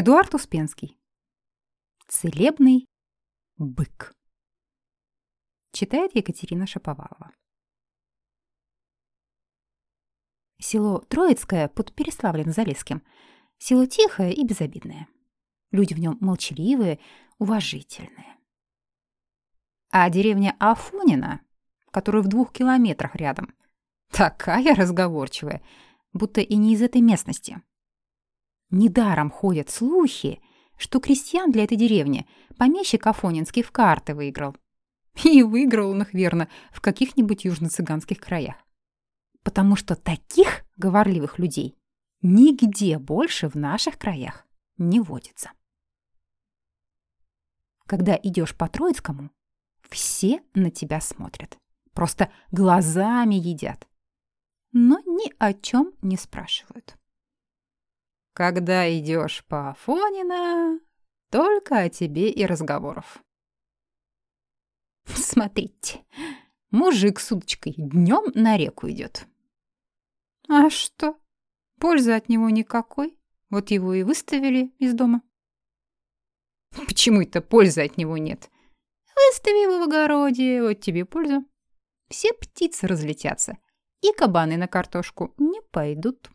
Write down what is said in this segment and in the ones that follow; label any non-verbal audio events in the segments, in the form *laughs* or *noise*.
Эдуард Успенский. Целебный бык. Читает Екатерина Шаповалова. Село Троицкое под Переславлем-Залесским. Село тихое и безобидное. Люди в нем молчаливые, уважительные. А деревня Афонина, которая в двух километрах рядом, такая разговорчивая, будто и не из этой местности. Недаром ходят слухи, что крестьян для этой деревни помещик Афонинский в карты выиграл. И выиграл он их, верно, в каких-нибудь южно-цыганских краях. Потому что таких говорливых людей нигде больше в наших краях не водится. Когда идешь по Троицкому, все на тебя смотрят. Просто глазами едят. Но ни о чем не спрашивают. Когда идешь по Афонина, только о тебе и разговоров. Смотрите, мужик с удочкой днем на реку идет. А что? Пользы от него никакой. Вот его и выставили из дома. Почему это пользы от него нет? Выстави его в огороде, вот тебе польза. Все птицы разлетятся, и кабаны на картошку не пойдут.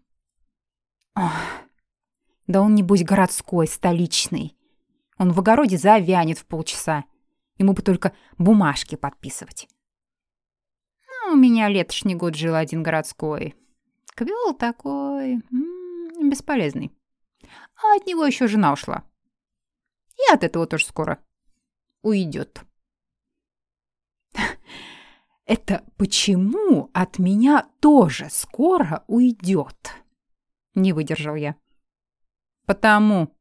Ох, да он, небось, городской, столичный. Он в огороде завянет в полчаса. Ему бы только бумажки подписывать. Ну, у меня летошний год жил один городской. Квел такой... М -м, бесполезный. А от него еще жена ушла. И от этого тоже скоро уйдет. *laughs* Это почему от меня тоже скоро уйдет? Не выдержал я. Потому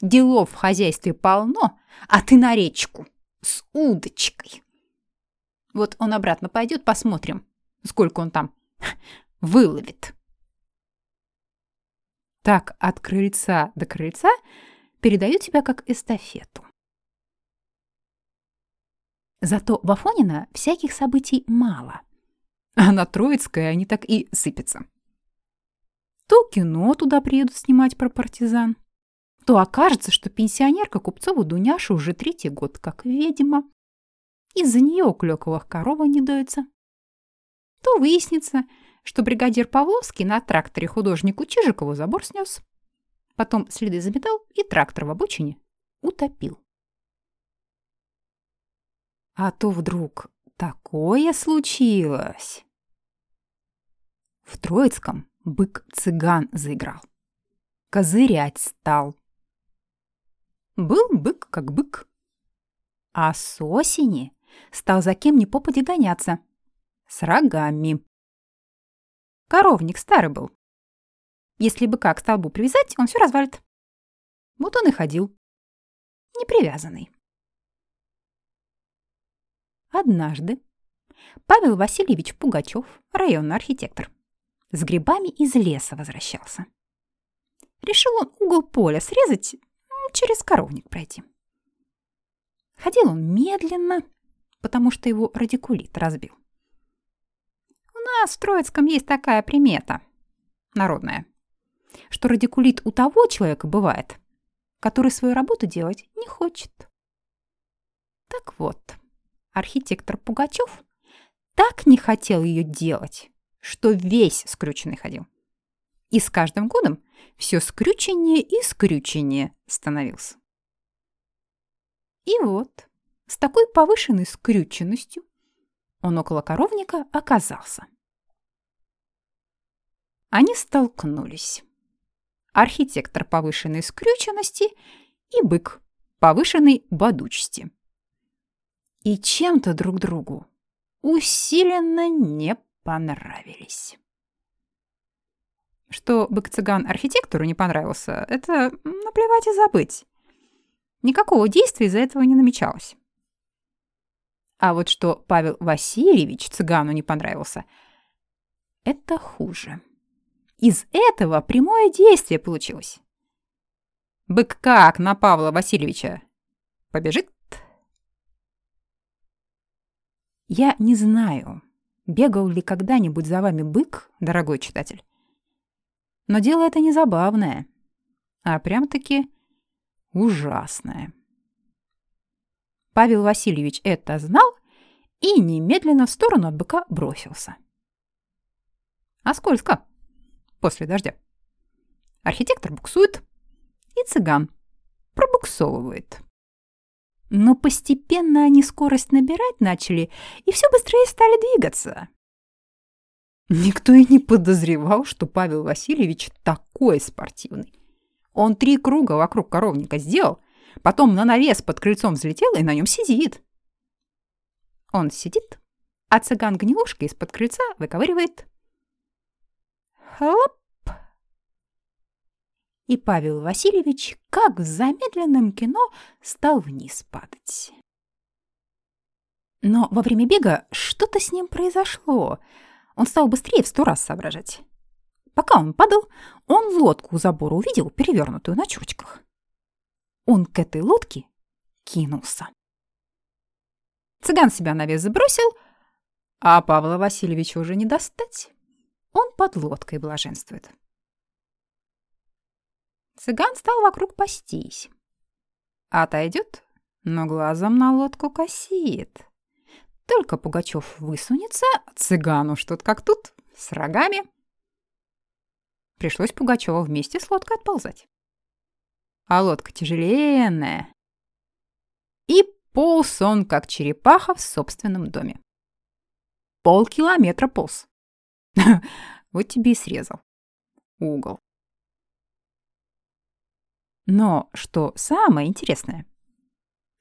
делов в хозяйстве полно, а ты на речку с удочкой. Вот он обратно пойдет, посмотрим, сколько он там *laughs* выловит. Так от крыльца до крыльца передаю тебя как эстафету. Зато в Афонино всяких событий мало. А на Троицкое они так и сыпятся. То кино туда приедут снимать про партизан, то окажется, что пенсионерка Купцова Дуняша уже третий год как ведьма. Из-за нее у Клёковых корова не доится. То выяснится, что бригадир Павловский на тракторе художнику Чижикову забор снес. Потом следы заметал и трактор в обочине утопил. А то вдруг такое случилось. В Троицком бык-цыган заиграл. Козырять стал. Был бык как бык. А с осени стал за кем ни попади гоняться. С рогами. Коровник старый был. Если быка к столбу привязать, он все развалит. Вот он и ходил. Непривязанный. Однажды Павел Васильевич Пугачев, районный архитектор, с грибами из леса возвращался. Решил он угол поля срезать, через коровник пройти. Ходил он медленно, потому что его радикулит разбил. У нас в Троицком есть такая примета, народная, что радикулит у того человека бывает, который свою работу делать не хочет. Так вот, архитектор Пугачев так не хотел ее делать, что весь скрюченный ходил. И с каждым годом все скрюченнее и скрюченнее становился. И вот, с такой повышенной скрюченностью он около коровника оказался. Они столкнулись. Архитектор повышенной скрюченности и бык повышенной бодучести и чем-то друг другу усиленно не понравились. Что бык-цыган архитектору не понравился, это наплевать и забыть. Никакого действия из-за этого не намечалось. А вот что Павел Васильевич цыгану не понравился, это хуже. Из этого прямое действие получилось. Бык как на Павла Васильевича? Побежит? Я не знаю, бегал ли когда-нибудь за вами бык, дорогой читатель. Но дело это не забавное, а прям-таки ужасное. Павел Васильевич это знал и немедленно в сторону от быка бросился. А скользко после дождя. Архитектор буксует, и цыган пробуксовывает. Но постепенно они скорость набирать начали и все быстрее стали двигаться. Никто и не подозревал, что Павел Васильевич такой спортивный. Он три круга вокруг коровника сделал, потом на навес под крыльцом взлетел и на нем сидит. Он сидит, а цыган гнилушкой из-под крыльца выковыривает. Хлоп! И Павел Васильевич, как в замедленном кино, стал вниз падать. Но во время бега что-то с ним произошло. Он стал быстрее в сто раз соображать. Пока он падал, он лодку у забора увидел, перевернутую на чурочках. Он к этой лодке кинулся. Цыган себя на вес забросил, а Павла Васильевича уже не достать. Он под лодкой блаженствует. Цыган стал вокруг пастись. Отойдет, но глазом на лодку косит. Только Пугачев высунется, цыгану что-то как тут, с рогами. Пришлось Пугачева вместе с лодкой отползать. А лодка тяжеленная. И полз он, как черепаха в собственном доме. Полкилометра полз. *laughs* Вот тебе и срезал. Угол. Но что самое интересное,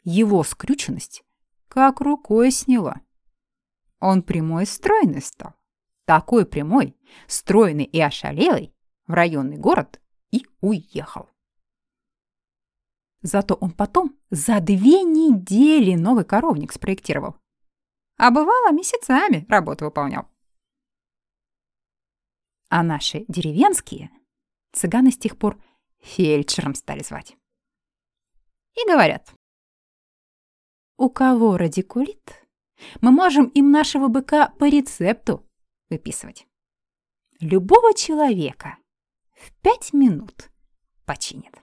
его скрюченность как рукой сняла. Он прямой стройный стал. Такой прямой, стройный и ошалелый в районный город и уехал. Зато он потом за две недели новый коровник спроектировал. А бывало, месяцами работу выполнял. А наши деревенские цыганы с тех пор фельдшером стали звать. И говорят, у кого радикулит, мы можем им нашего быка по рецепту выписывать. Любого человека в пять минут починит.